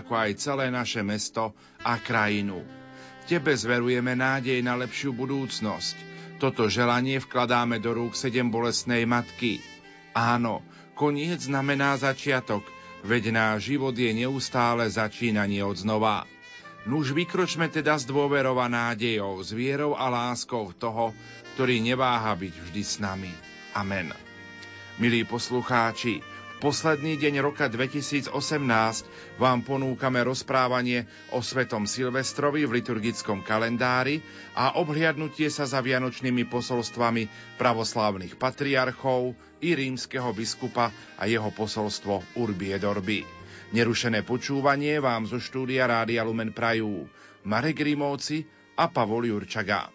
ako aj celé naše mesto a krajinu. Tebe zverujeme nádej na lepšiu budúcnosť. Toto želanie vkladáme do rúk sedem bolestnej matky. Áno, koniec znamená začiatok, veď náš život je neustále začínanie od znova. Nuž vykročme teda s dôverou a nádejou, s vierou a láskou toho, ktorý neváha byť vždy s nami. Amen. Milí poslucháči, posledný deň roka 2018 vám ponúkame rozprávanie o Svetom Silvestrovi v liturgickom kalendári a obhliadnutie sa za vianočnými posolstvami pravoslávnych patriarchov i rímskeho biskupa a jeho posolstvo Urbi et Orbi. Nerušené počúvanie vám zo štúdia Rádia Lumen prajú Marek Rimóci a Pavol Jurčaga.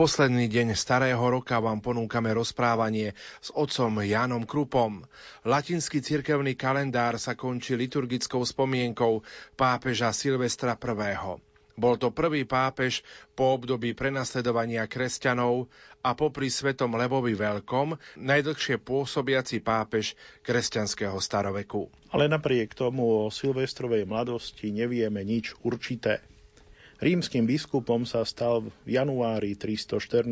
Posledný deň starého roka vám ponúkame rozprávanie s otcom Jánom Krupom. Latinský cirkevný kalendár sa končí liturgickou spomienkou pápeža Silvestra I. Bol to prvý pápež po období prenasledovania kresťanov a popri svetom Lebovi Veľkom najdlhšie pôsobiaci pápež kresťanského staroveku. Ale napriek tomu o Silvestrovej mladosti nevieme nič určité. Rímským biskupom sa stal v januári 314.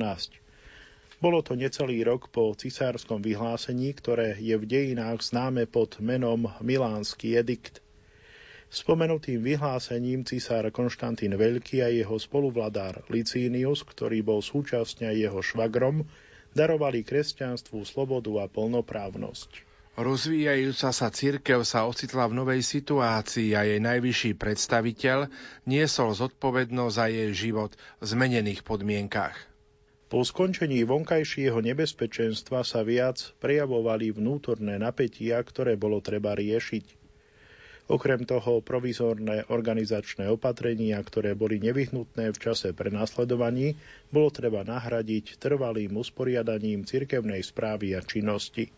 Bolo to necelý rok po cisárskom vyhlásení, ktoré je v dejinách známe pod menom Milánsky edikt. Spomenutým vyhlásením cisár Konštantín Veľký a jeho spoluvladár Licínius, ktorý bol súčasne jeho švagrom, darovali kresťanstvu slobodu a plnoprávnosť. Rozvíjajúca sa cirkev sa ocitla v novej situácii a jej najvyšší predstaviteľ niesol zodpovednosť za jej život v zmenených podmienkach. Po skončení vonkajšieho nebezpečenstva sa viac prejavovali vnútorné napätia, ktoré bolo treba riešiť. Okrem toho provizorné organizačné opatrenia, ktoré boli nevyhnutné v čase prenasledovaní, bolo treba nahradiť trvalým usporiadaním cirkevnej správy a činnosti.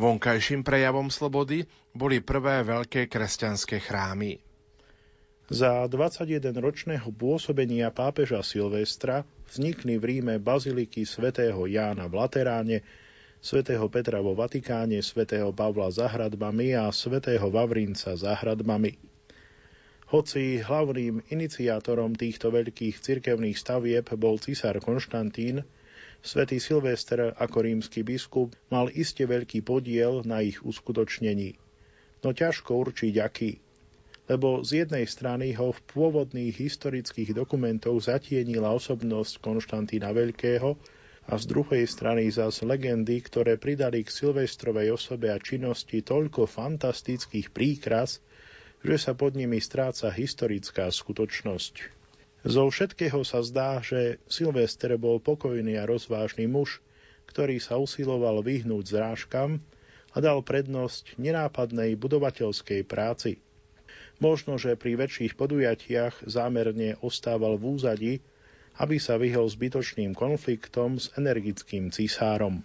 Vonkajším prejavom slobody boli prvé veľké kresťanské chrámy. Za 21-ročného pôsobenia pápeža Silvestra vznikli v Ríme baziliky svätého Jána v Lateráne, svätého Petra vo Vatikáne, svätého Pavla za hradbami a svätého Vavrinca za hradbami. Hoci hlavným iniciátorom týchto veľkých cirkevných stavieb bol cisár Konštantín, svätý Silvester ako rímsky biskup mal iste veľký podiel na ich uskutočnení. No ťažko určiť aký lebo z jednej strany ho v pôvodných historických dokumentoch zatienila osobnosť Konštantína Veľkého, a z druhej strany zas legendy, ktoré pridali k Silvestrovej osobe a činnosti toľko fantastických príkras, že sa pod nimi stráca historická skutočnosť. Zo všetkého sa zdá, že Silvester bol pokojný a rozvážny muž, ktorý sa usiloval vyhnúť zrážkam a dal prednosť nenápadnej budovateľskej práci. Možno, že pri väčších podujatiach zámerne ostával v úzadi aby sa vyhol zbytočným konfliktom s energickým cisárom.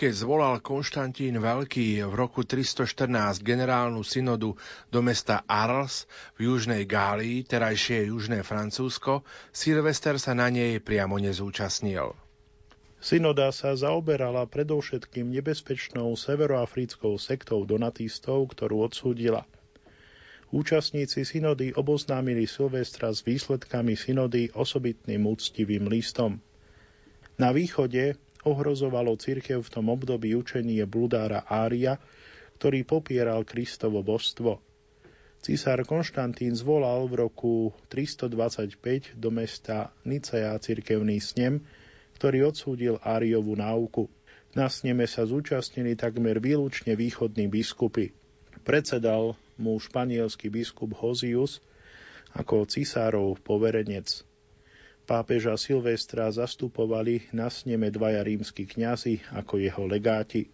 Keď zvolal Konštantín Veľký v roku 314 generálnu synodu do mesta Arles v južnej Gálii, terajšie južné Francúzsko, Silvester sa na nej priamo nezúčastnil. Synoda sa zaoberala predovšetkým nebezpečnou severoafrickou sektou donatistov, ktorú odsúdila – Účastníci synody oboznámili Silvestra s výsledkami synody osobitným úctivým listom. Na východe ohrozovalo cirkev v tom období učenie bludára Ária, ktorý popieral Kristovo božstvo. Cisár Konštantín zvolal v roku 325 do mesta Nicea cirkevný snem, ktorý odsúdil Áriovú náuku. Na sneme sa zúčastnili takmer výlučne východní biskupy. Predsedal mu španielský biskup Hozius ako cisárov poverenec. Pápeža Silvestra zastupovali na sneme dvaja rímsky kňazi ako jeho legáti.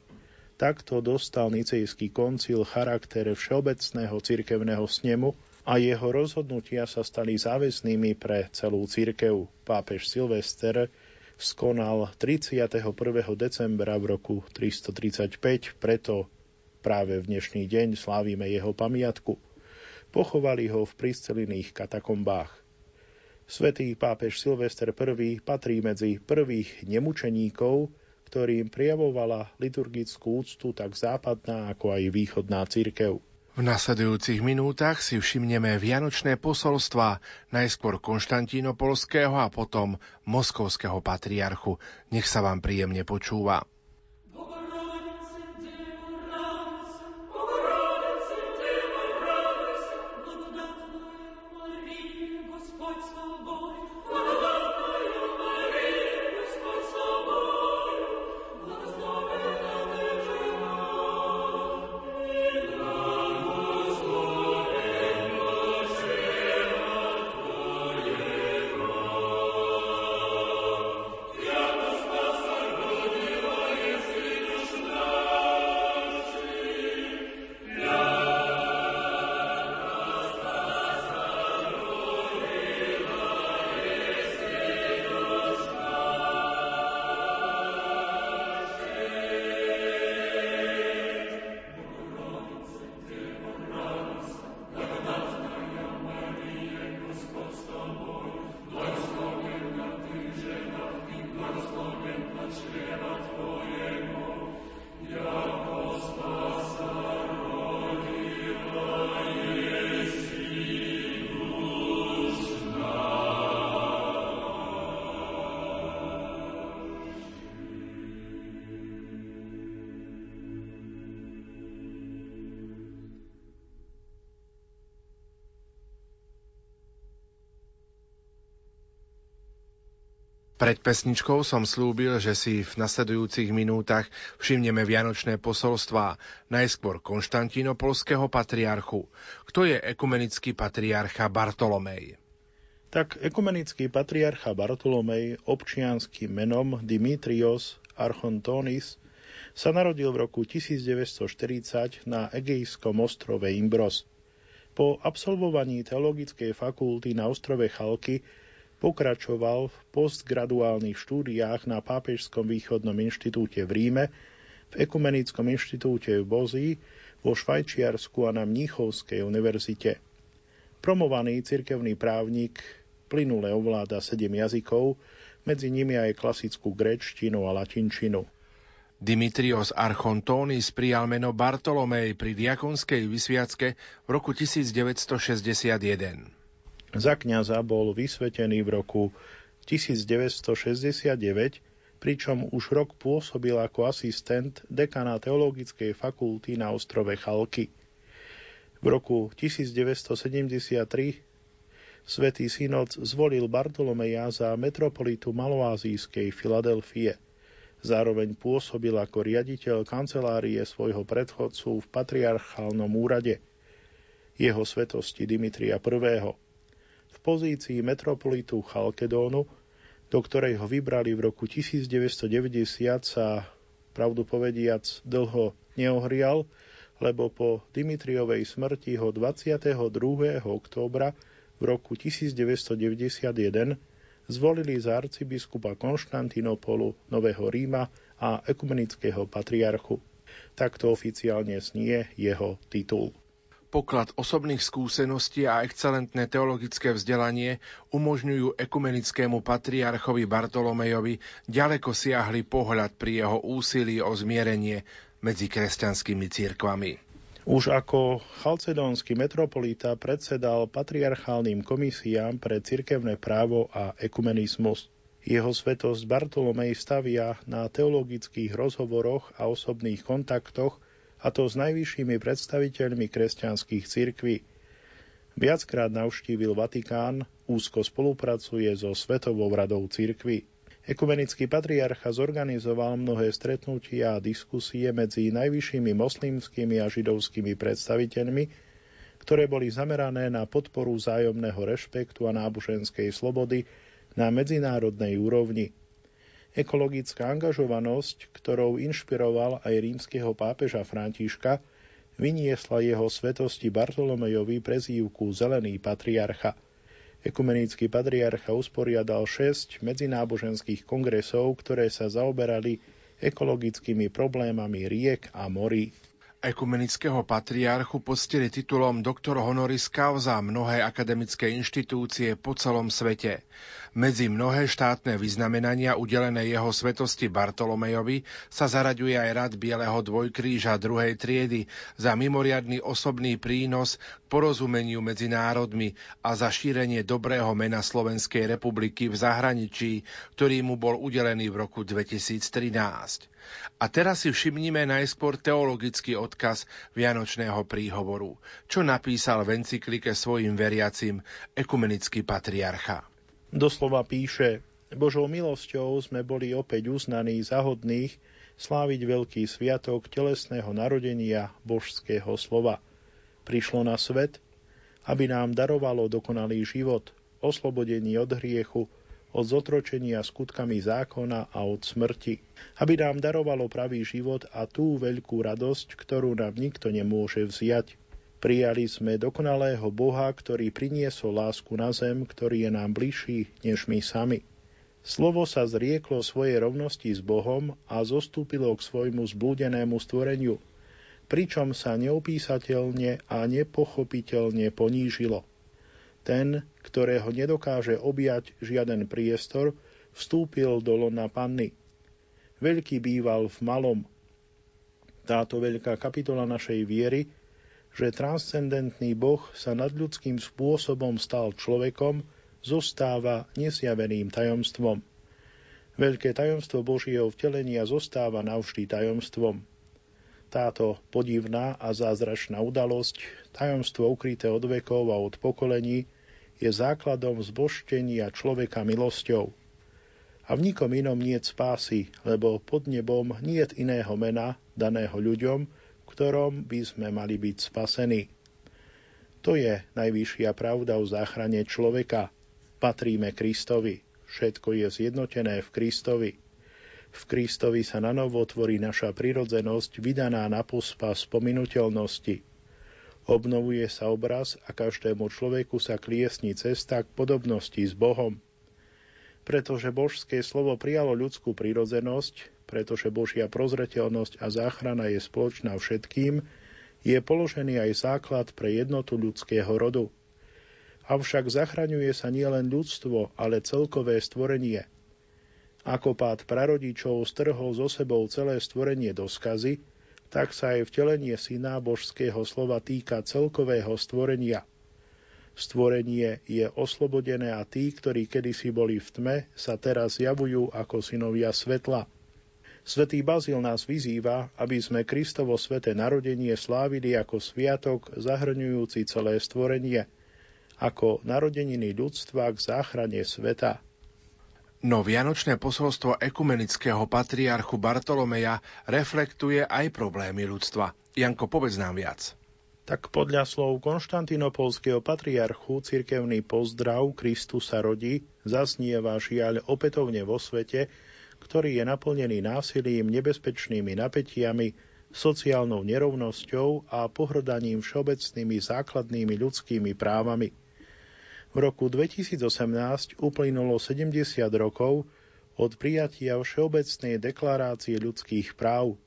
Takto dostal Nicejský koncil charakter všeobecného cirkevného snemu a jeho rozhodnutia sa stali záväznými pre celú cirkev. Pápež Silvester skonal 31. decembra v roku 335, preto Práve v dnešný deň slávime jeho pamiatku. Pochovali ho v prisceliných katakombách. Svetý pápež Silvester I patrí medzi prvých nemučeníkov, ktorým prijavovala liturgickú úctu tak západná ako aj východná církev. V nasledujúcich minútach si všimneme vianočné posolstva, najskôr Konštantínopolského a potom moskovského patriarchu. Nech sa vám príjemne počúva. Pred pesničkou som slúbil, že si v nasledujúcich minútach všimneme vianočné posolstvá, najskôr Konštantínopolského patriarchu. Kto je ekumenický patriarcha Bartolomej? tak ekumenický patriarcha Bartolomej občianským menom Dimitrios Archontonis sa narodil v roku 1940 na egejskom ostrove Imbros. Po absolvovaní teologickej fakulty na ostrove Chalky pokračoval v postgraduálnych štúdiách na Pápežskom východnom inštitúte v Ríme, v Ekumenickom inštitúte v Bozí, vo Švajčiarsku a na Mníchovskej univerzite. Promovaný cirkevný právnik plynule ovláda sedem jazykov, medzi nimi aj klasickú grečtinu a latinčinu. Dimitrios Archontónis prijal meno Bartolomej pri diakonskej vysviacke v roku 1961. Za kňaza bol vysvetený v roku 1969, pričom už rok pôsobil ako asistent dekana Teologickej fakulty na ostrove Chalky. V roku 1973 Svetý synod zvolil Bartolomeja za metropolitu maloázijskej Filadelfie – Zároveň pôsobil ako riaditeľ kancelárie svojho predchodcu v patriarchálnom úrade jeho svetosti Dimitria I. V pozícii metropolitu Chalkedónu, do ktorej ho vybrali v roku 1990, sa, pravdu povediac, dlho neohrial, lebo po Dimitriovej smrti ho 22. októbra v roku 1991 zvolili za arcibiskupa Konštantinopolu, Nového Ríma a ekumenického patriarchu. Takto oficiálne snie jeho titul. Poklad osobných skúseností a excelentné teologické vzdelanie umožňujú ekumenickému patriarchovi Bartolomejovi ďaleko siahly pohľad pri jeho úsilí o zmierenie medzi kresťanskými cirkvami. Už ako chalcedónsky metropolita predsedal patriarchálnym komisiám pre cirkevné právo a ekumenizmus. Jeho svetosť Bartolomej stavia na teologických rozhovoroch a osobných kontaktoch, a to s najvyššími predstaviteľmi kresťanských cirkví. Viackrát navštívil Vatikán, úzko spolupracuje so Svetovou radou cirkví. Ekumenický patriarcha zorganizoval mnohé stretnutia a diskusie medzi najvyššími moslimskými a židovskými predstaviteľmi, ktoré boli zamerané na podporu vzájomného rešpektu a náboženskej slobody na medzinárodnej úrovni. Ekologická angažovanosť, ktorou inšpiroval aj rímskeho pápeža Františka, vyniesla jeho svetosti Bartolomejovi prezývku Zelený patriarcha – Ekumenický patriarcha usporiadal šesť medzináboženských kongresov, ktoré sa zaoberali ekologickými problémami riek a morí. Ekumenického patriarchu poctili titulom doktor honoris causa mnohé akademické inštitúcie po celom svete. Medzi mnohé štátne vyznamenania udelené jeho svetosti Bartolomejovi sa zaraďuje aj rad Bieleho dvojkríža druhej triedy za mimoriadný osobný prínos k porozumeniu medzi národmi a za šírenie dobrého mena Slovenskej republiky v zahraničí, ktorý mu bol udelený v roku 2013. A teraz si všimnime najskôr teologický odkaz Vianočného príhovoru, čo napísal v encyklike svojim veriacim ekumenický patriarcha. Doslova píše, Božou milosťou sme boli opäť uznaní za hodných sláviť veľký sviatok telesného narodenia božského slova. Prišlo na svet, aby nám darovalo dokonalý život, oslobodení od hriechu, od zotročenia skutkami zákona a od smrti, aby nám darovalo pravý život a tú veľkú radosť, ktorú nám nikto nemôže vziať. Prijali sme dokonalého Boha, ktorý priniesol lásku na zem, ktorý je nám bližší než my sami. Slovo sa zrieklo svojej rovnosti s Bohom a zostúpilo k svojmu zblúdenému stvoreniu, pričom sa neopísateľne a nepochopiteľne ponížilo. Ten, ktorého nedokáže objať žiaden priestor, vstúpil do lona panny. Veľký býval v malom. Táto veľká kapitola našej viery že transcendentný Boh sa nadľudským spôsobom stal človekom, zostáva nesjaveným tajomstvom. Veľké tajomstvo Božieho vtelenia zostáva navždy tajomstvom. Táto podivná a zázračná udalosť, tajomstvo ukryté od vekov a od pokolení, je základom zboštenia človeka milosťou. A v nikom inom nie spásy, lebo pod nebom nie iného mena daného ľuďom, ktorom by sme mali byť spasení. To je najvyššia pravda o záchrane človeka. Patríme Kristovi. Všetko je zjednotené v Kristovi. V Kristovi sa na novo tvorí naša prirodzenosť, vydaná na pospa spominuteľnosti. Obnovuje sa obraz a každému človeku sa kliesní cesta k podobnosti s Bohom. Pretože božské slovo prijalo ľudskú prirodzenosť, pretože Božia prozreteľnosť a záchrana je spoločná všetkým, je položený aj základ pre jednotu ľudského rodu. Avšak zachraňuje sa nielen ľudstvo, ale celkové stvorenie – ako pád prarodičov strhol zo sebou celé stvorenie do skazy, tak sa aj vtelenie syna božského slova týka celkového stvorenia. Stvorenie je oslobodené a tí, ktorí kedysi boli v tme, sa teraz javujú ako synovia svetla. Svetý Bazil nás vyzýva, aby sme Kristovo sveté narodenie slávili ako sviatok zahrňujúci celé stvorenie, ako narodeniny ľudstva k záchrane sveta. No vianočné posolstvo ekumenického patriarchu Bartolomeja reflektuje aj problémy ľudstva. Janko, povedz nám viac. Tak podľa slov konštantinopolského patriarchu cirkevný pozdrav Kristus sa rodí zaznieva žiaľ opätovne vo svete, ktorý je naplnený násilím, nebezpečnými napätiami, sociálnou nerovnosťou a pohrdaním všeobecnými základnými ľudskými právami – v roku 2018 uplynulo 70 rokov od prijatia Všeobecnej deklarácie ľudských práv.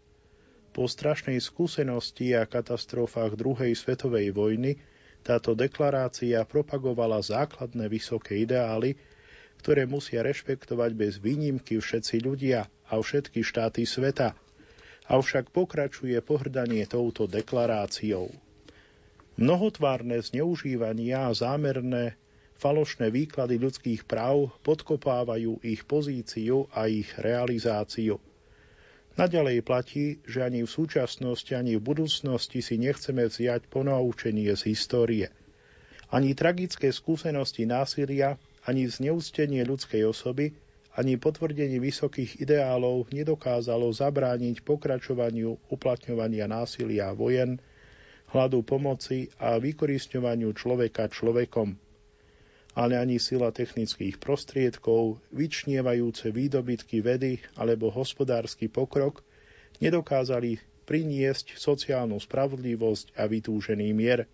Po strašnej skúsenosti a katastrofách druhej svetovej vojny táto deklarácia propagovala základné vysoké ideály, ktoré musia rešpektovať bez výnimky všetci ľudia a všetky štáty sveta. Avšak pokračuje pohrdanie touto deklaráciou. Mnohotvárne zneužívania a zámerné Falošné výklady ľudských práv podkopávajú ich pozíciu a ich realizáciu. Naďalej platí, že ani v súčasnosti, ani v budúcnosti si nechceme vziať ponaučenie z histórie. Ani tragické skúsenosti násilia, ani zneústenie ľudskej osoby, ani potvrdenie vysokých ideálov nedokázalo zabrániť pokračovaniu uplatňovania násilia vojen, hladu pomoci a vykorisťovaniu človeka človekom ale ani sila technických prostriedkov, vyčnievajúce výdobytky vedy alebo hospodársky pokrok nedokázali priniesť sociálnu spravodlivosť a vytúžený mier.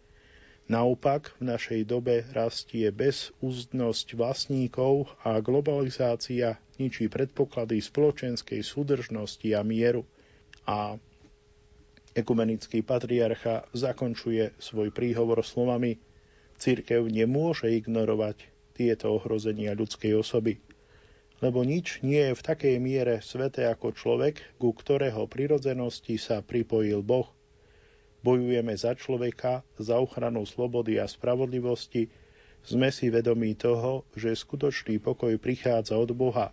Naopak, v našej dobe rastie bezúzdnosť vlastníkov a globalizácia ničí predpoklady spoločenskej súdržnosti a mieru. A ekumenický patriarcha zakončuje svoj príhovor slovami Církev nemôže ignorovať tieto ohrozenia ľudskej osoby, lebo nič nie je v takej miere sveté ako človek, ku ktorého prirodzenosti sa pripojil Boh. Bojujeme za človeka, za ochranu slobody a spravodlivosti, sme si vedomí toho, že skutočný pokoj prichádza od Boha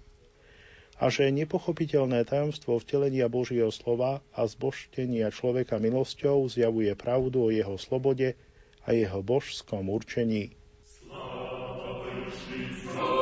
a že nepochopiteľné tajomstvo vtelenia Božieho slova a zboštenia človeka milosťou zjavuje pravdu o jeho slobode, a jeho božskom určení. Po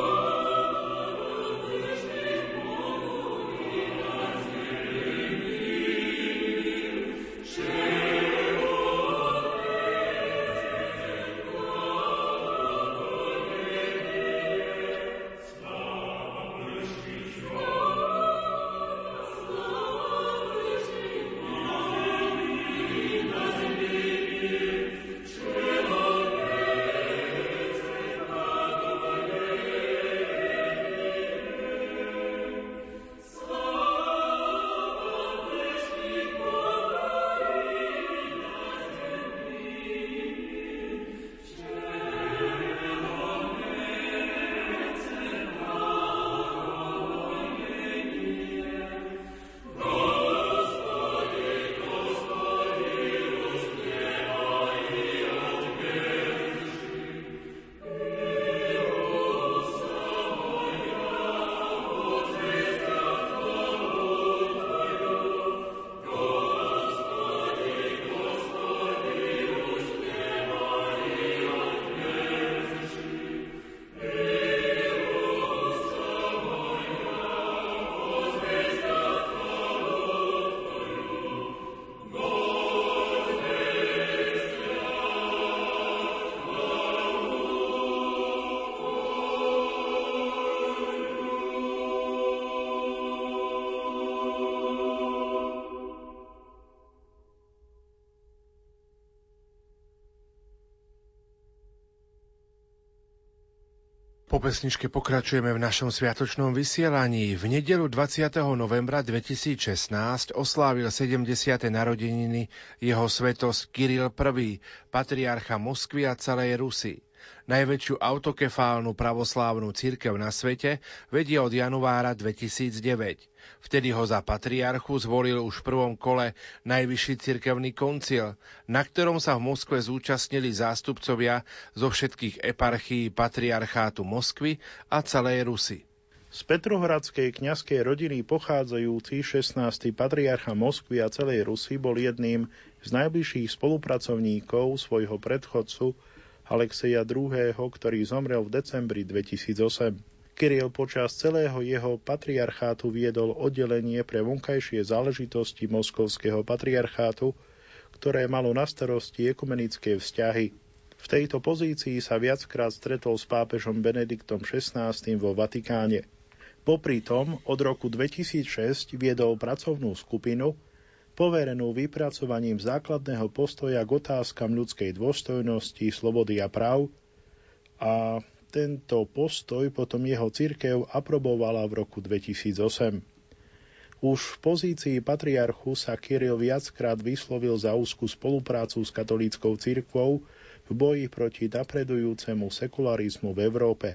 pesničke pokračujeme v našom sviatočnom vysielaní. V nedelu 20. novembra 2016 oslávil 70. narodeniny jeho svetosť Kiril I, patriarcha Moskvy a celej Rusy. Najväčšiu autokefálnu pravoslávnu církev na svete vedie od januára 2009. Vtedy ho za patriarchu zvolil už v prvom kole najvyšší cirkevný koncil, na ktorom sa v Moskve zúčastnili zástupcovia zo všetkých eparchií patriarchátu Moskvy a celej Rusy. Z Petrohradskej kňazskej rodiny pochádzajúci 16. patriarcha Moskvy a celej Rusy bol jedným z najbližších spolupracovníkov svojho predchodcu Alexeja II., ktorý zomrel v decembri 2008. Kirill počas celého jeho patriarchátu viedol oddelenie pre vonkajšie záležitosti moskovského patriarchátu, ktoré malo na starosti ekumenické vzťahy. V tejto pozícii sa viackrát stretol s pápežom Benediktom XVI vo Vatikáne. Popri tom od roku 2006 viedol pracovnú skupinu, poverenú vypracovaním základného postoja k otázkam ľudskej dôstojnosti, slobody a práv a tento postoj potom jeho cirkev aprobovala v roku 2008. Už v pozícii patriarchu sa Kiril viackrát vyslovil za úzku spoluprácu s katolíckou cirkvou v boji proti napredujúcemu sekularizmu v Európe.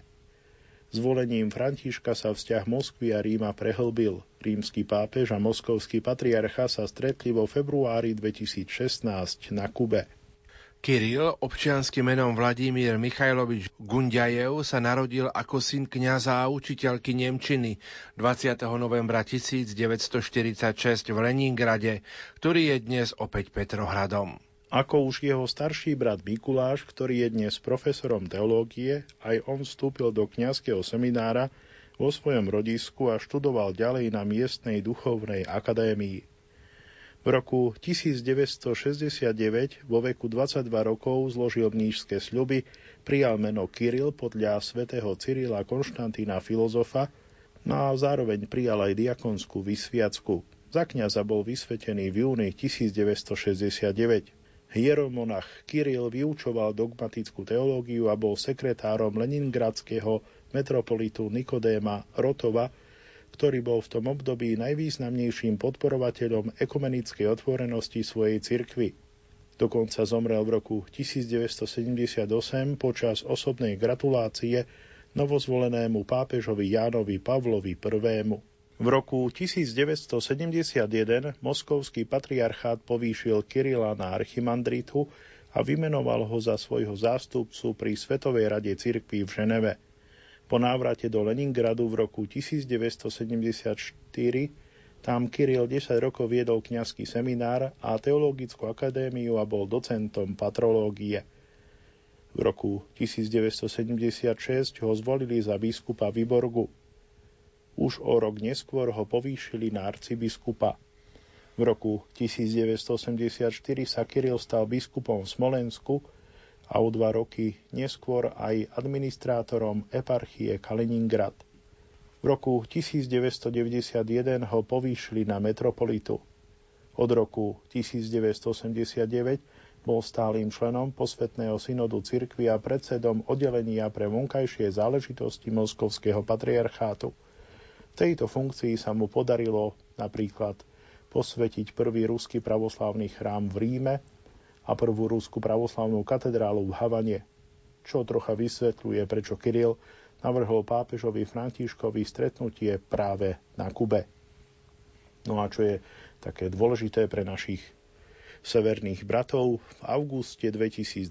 Zvolením Františka sa vzťah Moskvy a Ríma prehlbil. Rímsky pápež a moskovský patriarcha sa stretli vo februári 2016 na Kube. Kiril, občianským menom Vladimír Michajlovič Gunďajev, sa narodil ako syn kňaza a učiteľky Nemčiny 20. novembra 1946 v Leningrade, ktorý je dnes opäť Petrohradom. Ako už jeho starší brat Mikuláš, ktorý je dnes profesorom teológie, aj on vstúpil do kňazského seminára vo svojom rodisku a študoval ďalej na miestnej duchovnej akadémii. V roku 1969 vo veku 22 rokov zložil mnížské sľuby, prijal meno Kiril podľa svätého Cyrila Konštantína filozofa, no a zároveň prijal aj diakonskú vysviacku. Za kniaza bol vysvetený v júni 1969. Hieromonach Kiril vyučoval dogmatickú teológiu a bol sekretárom leningradského metropolitu Nikodéma Rotova, ktorý bol v tom období najvýznamnejším podporovateľom ekumenickej otvorenosti svojej cirkvy. Dokonca zomrel v roku 1978 počas osobnej gratulácie novozvolenému pápežovi Jánovi Pavlovi I. V roku 1971 moskovský patriarchát povýšil Kirila na archimandritu a vymenoval ho za svojho zástupcu pri Svetovej rade cirkví v Ženeve. Po návrate do Leningradu v roku 1974 tam Kiril 10 rokov viedol kňazský seminár a teologickú akadémiu a bol docentom patrológie. V roku 1976 ho zvolili za biskupa Vyborgu. Už o rok neskôr ho povýšili na arcibiskupa. V roku 1984 sa Kiril stal biskupom v Smolensku a o dva roky neskôr aj administrátorom eparchie Kaliningrad. V roku 1991 ho povýšili na metropolitu. Od roku 1989 bol stálym členom posvetného synodu cirkvi a predsedom oddelenia pre vonkajšie záležitosti Moskovského patriarchátu. Tejto funkcii sa mu podarilo napríklad posvetiť prvý ruský pravoslavný chrám v Ríme a prvú rúsku pravoslavnú katedrálu v Havane, čo trocha vysvetľuje, prečo Kiril navrhol pápežovi Františkovi stretnutie práve na Kube. No a čo je také dôležité pre našich severných bratov, v auguste 2012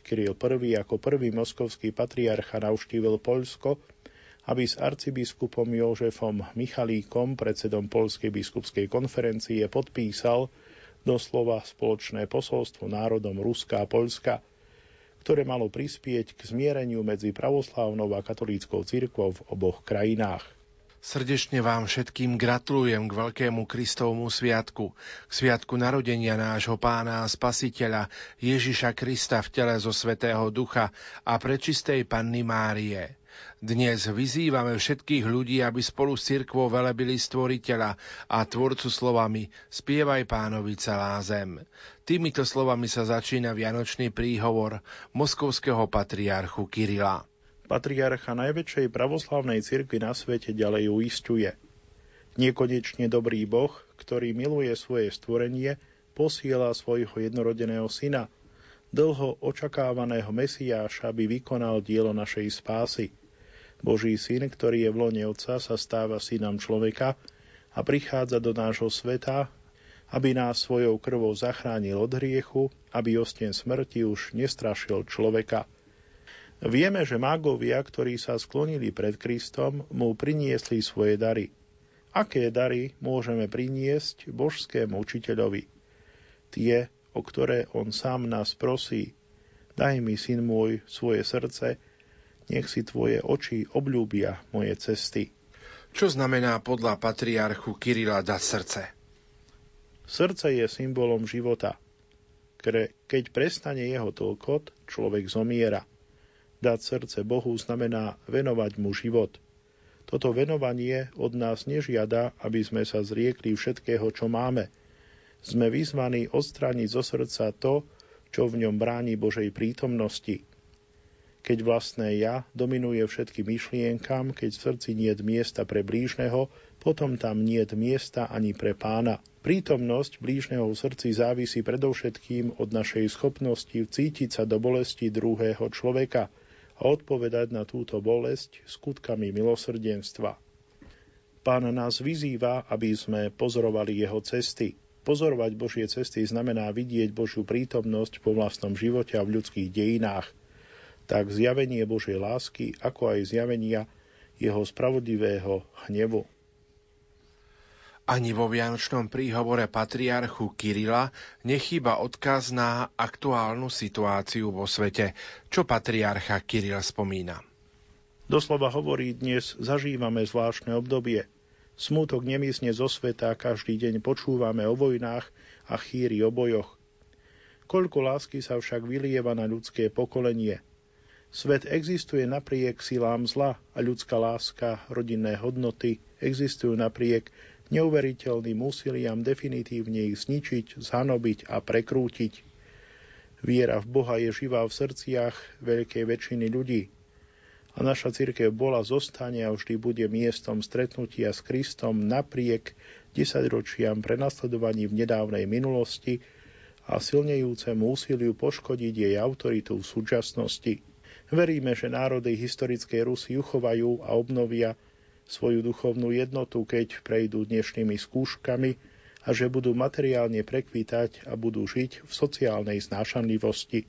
Kiril I ako prvý moskovský patriarcha navštívil Poľsko, aby s arcibiskupom Jožefom Michalíkom, predsedom Polskej biskupskej konferencie, podpísal doslova spoločné posolstvo národom Ruska a Poľska, ktoré malo prispieť k zmiereniu medzi pravoslávnou a katolíckou cirkvou v oboch krajinách. Srdečne vám všetkým gratulujem k veľkému Kristovmu sviatku, k sviatku narodenia nášho pána a spasiteľa Ježiša Krista v tele zo Svetého Ducha a prečistej Panny Márie. Dnes vyzývame všetkých ľudí, aby spolu s cirkvou velebili stvoriteľa a tvorcu slovami Spievaj pánovi celá zem. Týmito slovami sa začína vianočný príhovor moskovského patriarchu Kirila. Patriarcha najväčšej pravoslavnej cirkvi na svete ďalej uistuje. Nekonečne dobrý Boh, ktorý miluje svoje stvorenie, posiela svojho jednorodeného syna, dlho očakávaného Mesiáša, aby vykonal dielo našej spásy. Boží syn, ktorý je v lone Otca, sa stáva synom človeka a prichádza do nášho sveta, aby nás svojou krvou zachránil od hriechu, aby osten smrti už nestrašil človeka. Vieme, že mágovia, ktorí sa sklonili pred Kristom, mu priniesli svoje dary. Aké dary môžeme priniesť božskému učiteľovi? Tie, o ktoré on sám nás prosí. Daj mi, syn môj, svoje srdce, nech si tvoje oči obľúbia moje cesty. Čo znamená podľa patriarchu Kirila dať srdce? Srdce je symbolom života. Keď prestane jeho toľkot, človek zomiera. Dať srdce Bohu znamená venovať mu život. Toto venovanie od nás nežiada, aby sme sa zriekli všetkého, čo máme. Sme vyzvaní odstrániť zo srdca to, čo v ňom bráni Božej prítomnosti. Keď vlastné ja dominuje všetkým myšlienkam, keď v srdci nie je miesta pre blížneho, potom tam nie je miesta ani pre pána. Prítomnosť blížneho v srdci závisí predovšetkým od našej schopnosti vcítiť sa do bolesti druhého človeka a odpovedať na túto bolesť skutkami milosrdenstva. Pán nás vyzýva, aby sme pozorovali jeho cesty. Pozorovať Božie cesty znamená vidieť Božiu prítomnosť po vlastnom živote a v ľudských dejinách. Tak zjavenie Božej lásky, ako aj zjavenia jeho spravodlivého hnevu. Ani vo Vianočnom príhovore patriarchu Kirila nechýba odkaz na aktuálnu situáciu vo svete, čo patriarcha Kiril spomína. Doslova hovorí dnes, zažívame zvláštne obdobie. Smutok nemysne zo sveta, každý deň počúvame o vojnách a chýri o bojoch. Koľko lásky sa však vylieva na ľudské pokolenie. Svet existuje napriek silám zla a ľudská láska, rodinné hodnoty existujú napriek neuveriteľným úsiliam definitívne ich zničiť, zhanobiť a prekrútiť. Viera v Boha je živá v srdciach veľkej väčšiny ľudí. A naša církev bola, zostane a vždy bude miestom stretnutia s Kristom napriek desaťročiam prenasledovaní v nedávnej minulosti a silnejúcemu úsiliu poškodiť jej autoritu v súčasnosti. Veríme, že národy historickej Rusy uchovajú a obnovia svoju duchovnú jednotu, keď prejdú dnešnými skúškami a že budú materiálne prekvítať a budú žiť v sociálnej znášanlivosti.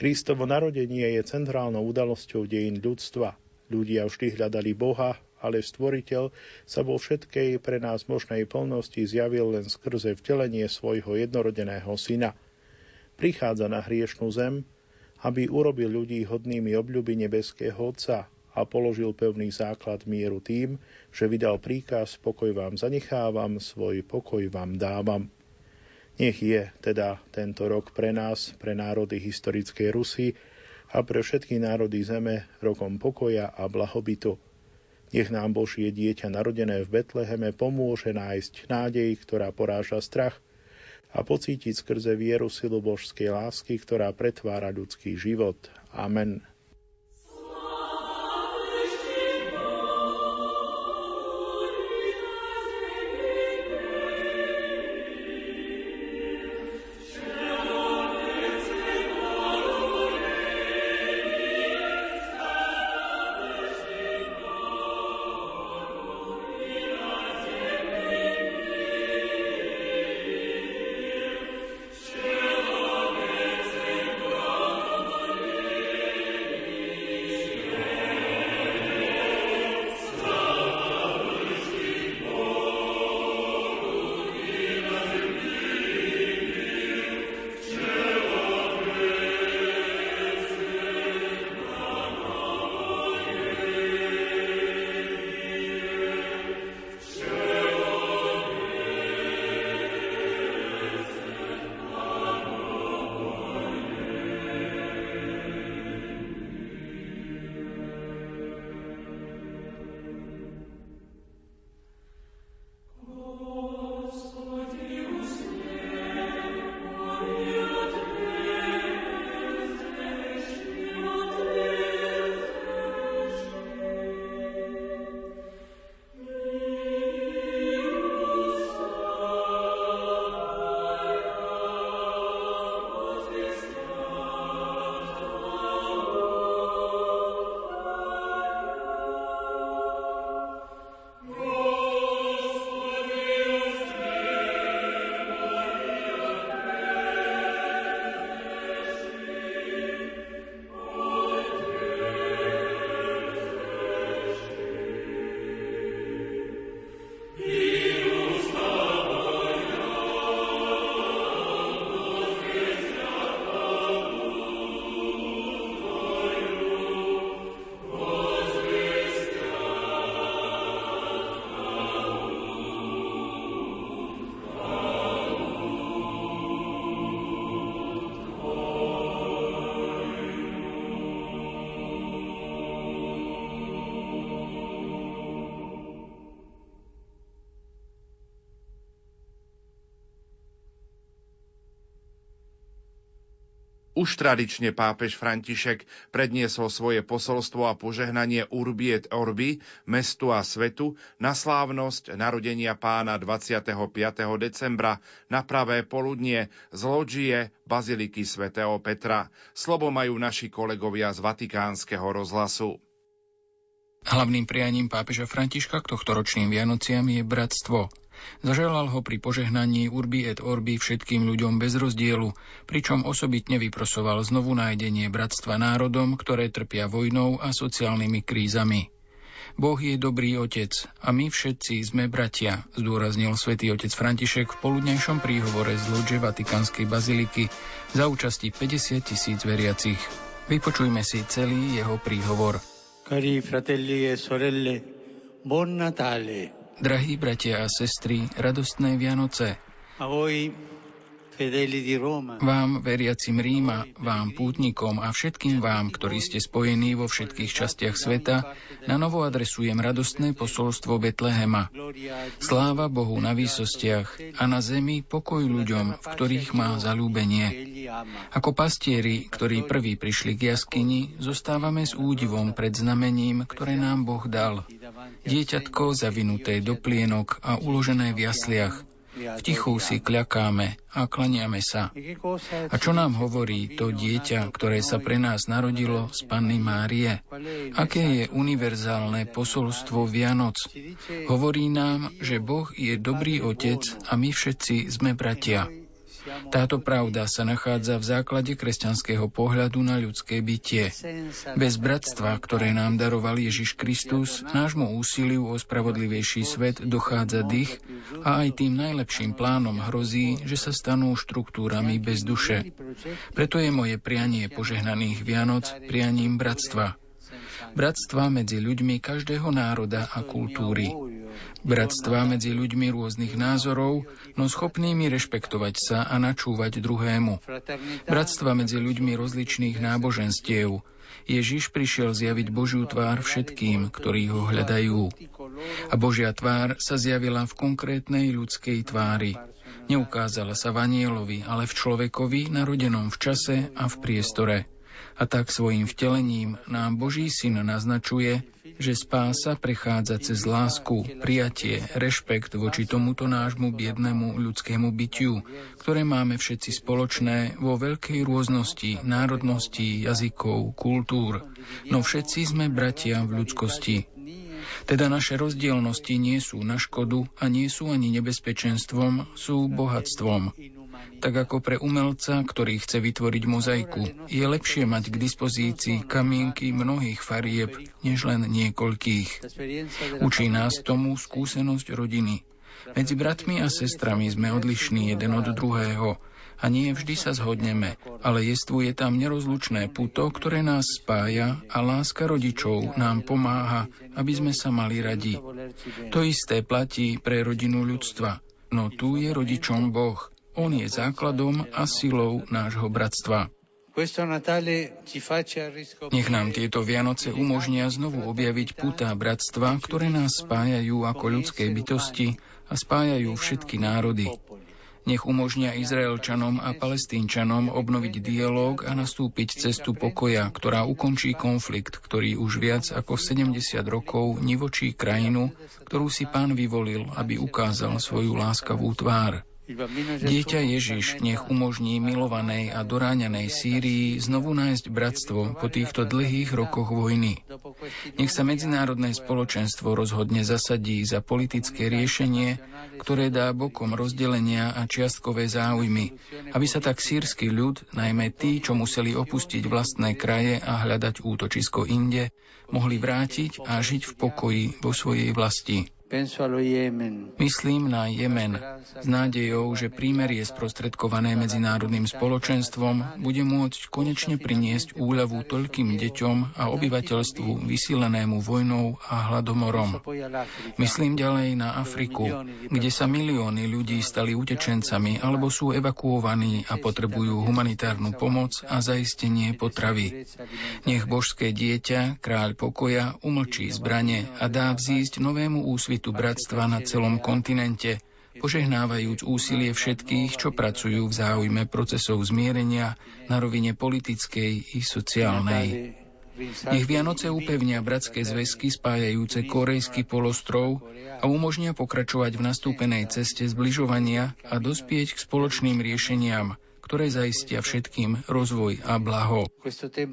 Kristovo narodenie je centrálnou udalosťou dejín ľudstva. Ľudia vždy hľadali Boha, ale stvoriteľ sa vo všetkej pre nás možnej plnosti zjavil len skrze vtelenie svojho jednorodeného syna. Prichádza na hriešnú zem, aby urobil ľudí hodnými obľuby nebeského Otca, a položil pevný základ mieru tým, že vydal príkaz pokoj vám zanechávam, svoj pokoj vám dávam. Nech je teda tento rok pre nás, pre národy historickej Rusy a pre všetky národy zeme rokom pokoja a blahobytu. Nech nám Božie dieťa narodené v Betleheme pomôže nájsť nádej, ktorá poráža strach a pocítiť skrze vieru silu božskej lásky, ktorá pretvára ľudský život. Amen. Už tradične pápež František predniesol svoje posolstvo a požehnanie Urbi et Orbi, mestu a svetu, na slávnosť narodenia pána 25. decembra na pravé poludnie z loďie Baziliky svätého Petra. Slovo majú naši kolegovia z Vatikánskeho rozhlasu. Hlavným prianím pápeža Františka k tohto ročným Vianociam je bratstvo. Zaželal ho pri požehnaní Urbi et Orbi všetkým ľuďom bez rozdielu, pričom osobitne vyprosoval znovu nájdenie bratstva národom, ktoré trpia vojnou a sociálnymi krízami. Boh je dobrý otec a my všetci sme bratia, zdôraznil svätý otec František v poludnejšom príhovore z loďe Vatikánskej baziliky za účasti 50 tisíc veriacich. Vypočujme si celý jeho príhovor. Cari fratelli e sorelle, buon Natale. Drahí bratia a sestry, radostné Vianoce. Vám, veriacim Ríma, vám, pútnikom a všetkým vám, ktorí ste spojení vo všetkých častiach sveta, na novo adresujem radostné posolstvo Betlehema. Sláva Bohu na výsostiach a na zemi pokoj ľuďom, v ktorých má zalúbenie. Ako pastieri, ktorí prví prišli k jaskyni, zostávame s údivom pred znamením, ktoré nám Boh dal. Dieťatko zavinuté do plienok a uložené v jasliach, v tichu si kľakáme a klaniame sa. A čo nám hovorí to dieťa, ktoré sa pre nás narodilo z Panny Márie? Aké je univerzálne posolstvo Vianoc? Hovorí nám, že Boh je dobrý otec a my všetci sme bratia. Táto pravda sa nachádza v základe kresťanského pohľadu na ľudské bytie. Bez bratstva, ktoré nám daroval Ježiš Kristus, nášmu úsiliu o spravodlivejší svet dochádza dých a aj tým najlepším plánom hrozí, že sa stanú štruktúrami bez duše. Preto je moje prianie požehnaných Vianoc prianím bratstva. Bratstva medzi ľuďmi každého národa a kultúry bratstva medzi ľuďmi rôznych názorov, no schopnými rešpektovať sa a načúvať druhému. Bratstva medzi ľuďmi rozličných náboženstiev. Ježiš prišiel zjaviť Božiu tvár všetkým, ktorí ho hľadajú. A Božia tvár sa zjavila v konkrétnej ľudskej tvári. Neukázala sa v anielovi, ale v človekovi, narodenom v čase a v priestore. A tak svojim vtelením nám Boží syn naznačuje, že spása prechádza cez lásku, prijatie, rešpekt voči tomuto nášmu biednému ľudskému bytiu, ktoré máme všetci spoločné vo veľkej rôznosti národností, jazykov, kultúr. No všetci sme bratia v ľudskosti. Teda naše rozdielnosti nie sú na škodu a nie sú ani nebezpečenstvom, sú bohatstvom. Tak ako pre umelca, ktorý chce vytvoriť mozaiku, je lepšie mať k dispozícii kamienky mnohých farieb, než len niekoľkých. Učí nás tomu skúsenosť rodiny. Medzi bratmi a sestrami sme odlišní jeden od druhého a nie vždy sa zhodneme, ale jestvuje tam nerozlučné puto, ktoré nás spája a láska rodičov nám pomáha, aby sme sa mali radi. To isté platí pre rodinu ľudstva, no tu je rodičom Boh – on je základom a silou nášho bratstva. Nech nám tieto Vianoce umožnia znovu objaviť putá bratstva, ktoré nás spájajú ako ľudské bytosti a spájajú všetky národy. Nech umožnia Izraelčanom a Palestínčanom obnoviť dialog a nastúpiť cestu pokoja, ktorá ukončí konflikt, ktorý už viac ako 70 rokov nivočí krajinu, ktorú si pán vyvolil, aby ukázal svoju láskavú tvár. Dieťa Ježiš nech umožní milovanej a doráňanej Sýrii znovu nájsť bratstvo po týchto dlhých rokoch vojny. Nech sa medzinárodné spoločenstvo rozhodne zasadí za politické riešenie, ktoré dá bokom rozdelenia a čiastkové záujmy, aby sa tak sírsky ľud, najmä tí, čo museli opustiť vlastné kraje a hľadať útočisko inde, mohli vrátiť a žiť v pokoji vo svojej vlasti. Myslím na Jemen s nádejou, že prímerie sprostredkované medzinárodným spoločenstvom bude môcť konečne priniesť úľavu toľkým deťom a obyvateľstvu vysilenému vojnou a hladomorom. Myslím ďalej na Afriku, kde sa milióny ľudí stali utečencami alebo sú evakuovaní a potrebujú humanitárnu pomoc a zaistenie potravy. Nech božské dieťa, kráľ pokoja, umlčí zbranie a dá vzísť novému úsvitu aktivitu bratstva na celom kontinente, požehnávajúc úsilie všetkých, čo pracujú v záujme procesov zmierenia na rovine politickej i sociálnej. Nech Vianoce upevnia bratské zväzky spájajúce korejský polostrov a umožnia pokračovať v nastúpenej ceste zbližovania a dospieť k spoločným riešeniam, ktoré zaistia všetkým rozvoj a blaho.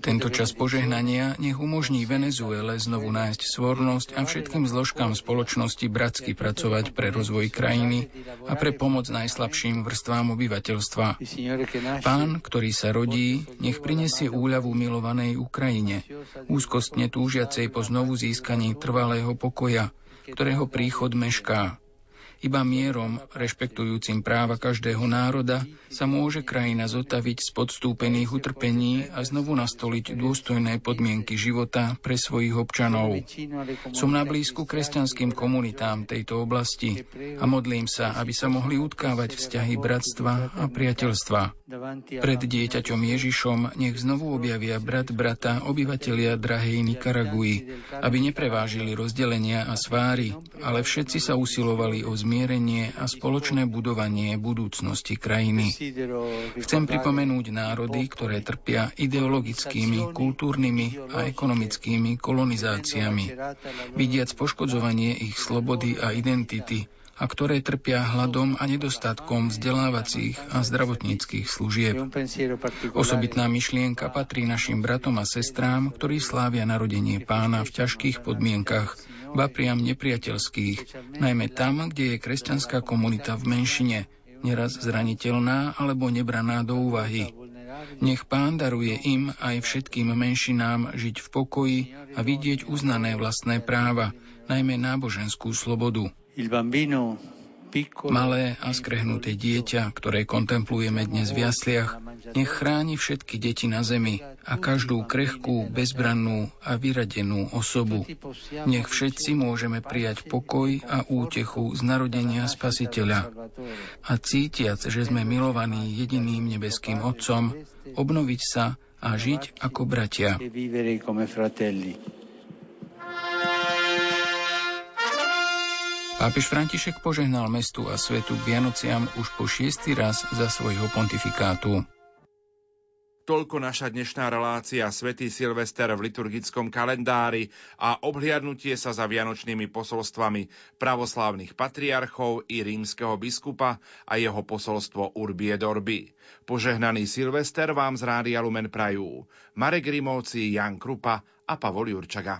Tento čas požehnania nech umožní Venezuele znovu nájsť svornosť a všetkým zložkám spoločnosti bratsky pracovať pre rozvoj krajiny a pre pomoc najslabším vrstvám obyvateľstva. Pán, ktorý sa rodí, nech prinesie úľavu milovanej Ukrajine, úzkostne túžiacej po znovu získaní trvalého pokoja, ktorého príchod mešká. Iba mierom, rešpektujúcim práva každého národa, sa môže krajina zotaviť z podstúpených utrpení a znovu nastoliť dôstojné podmienky života pre svojich občanov. Som na blízku kresťanským komunitám tejto oblasti a modlím sa, aby sa mohli utkávať vzťahy bratstva a priateľstva. Pred dieťaťom Ježišom nech znovu objavia brat brata obyvatelia drahej Nikaraguji, aby neprevážili rozdelenia a sváry, ale všetci sa usilovali o zmier zmierenie a spoločné budovanie budúcnosti krajiny. Chcem pripomenúť národy, ktoré trpia ideologickými, kultúrnymi a ekonomickými kolonizáciami, vidiac poškodzovanie ich slobody a identity, a ktoré trpia hladom a nedostatkom vzdelávacích a zdravotníckých služieb. Osobitná myšlienka patrí našim bratom a sestrám, ktorí slávia narodenie pána v ťažkých podmienkach, ba priam nepriateľských, najmä tam, kde je kresťanská komunita v menšine, neraz zraniteľná alebo nebraná do úvahy. Nech Pán daruje im aj všetkým menšinám žiť v pokoji a vidieť uznané vlastné práva, najmä náboženskú slobodu. Malé a skrehnuté dieťa, ktoré kontemplujeme dnes v jasliach, nech chráni všetky deti na zemi a každú krehkú, bezbrannú a vyradenú osobu. Nech všetci môžeme prijať pokoj a útechu z narodenia Spasiteľa. A cítiac, že sme milovaní jediným nebeským Otcom, obnoviť sa a žiť ako bratia. Pápež František požehnal mestu a svetu k Vianociam už po šiestý raz za svojho pontifikátu. Toľko naša dnešná relácia Svetý Silvester v liturgickom kalendári a obhliadnutie sa za vianočnými posolstvami pravoslávnych patriarchov i rímskeho biskupa a jeho posolstvo Urbie Dorby. Požehnaný Silvester vám z Rádia Lumen prajú Marek Rimovci, Jan Krupa a Pavol Jurčaga.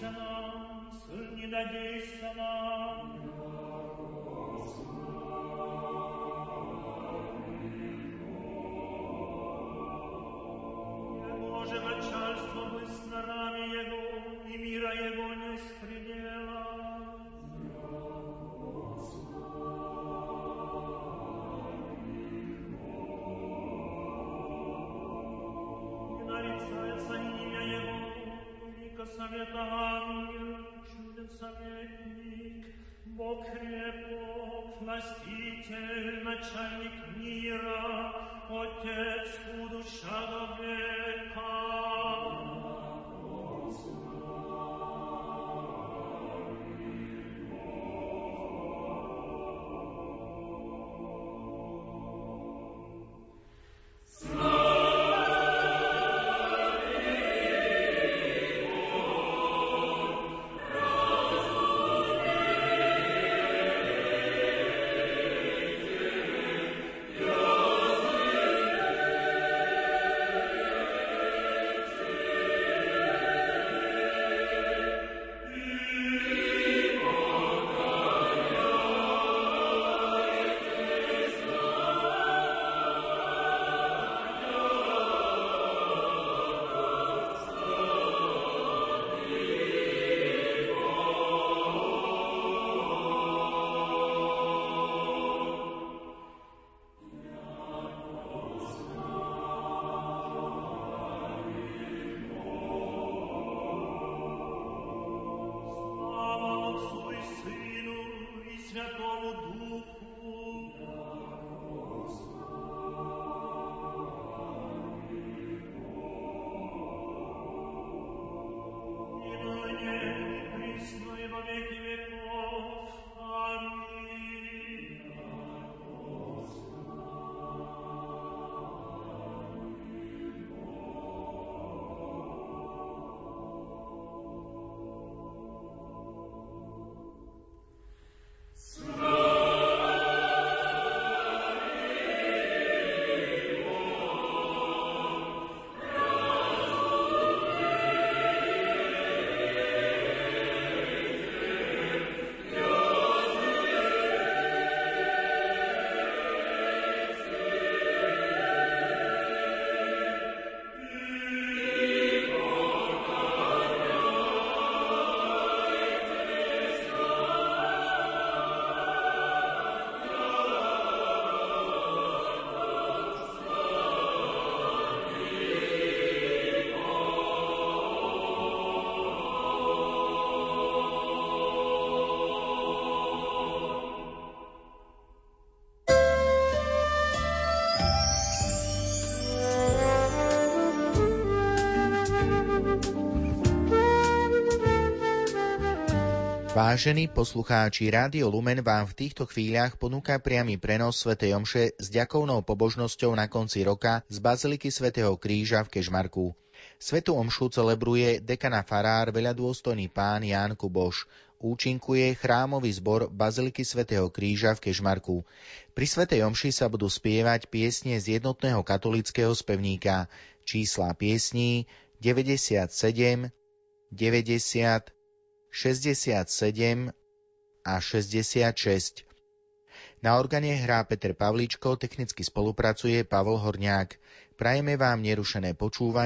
Надейся на нас, не надейся на покрепо наститель начальник мира, Отец у душа добрей, Vážení poslucháči, Rádio Lumen vám v týchto chvíľach ponúka priamy prenos Sv. Omše s ďakovnou pobožnosťou na konci roka z Baziliky svätého Kríža v Kežmarku. Svetu Omšu celebruje dekana farár veľadôstojný pán Ján Kuboš. Účinkuje chrámový zbor Baziliky svätého Kríža v Kežmarku. Pri Svetej Omši sa budú spievať piesne z jednotného katolického spevníka. Čísla piesní 97, 90, 67 a 66. Na organe hrá Peter Pavličko, technicky spolupracuje Pavol Horniák. Prajeme vám nerušené počúvanie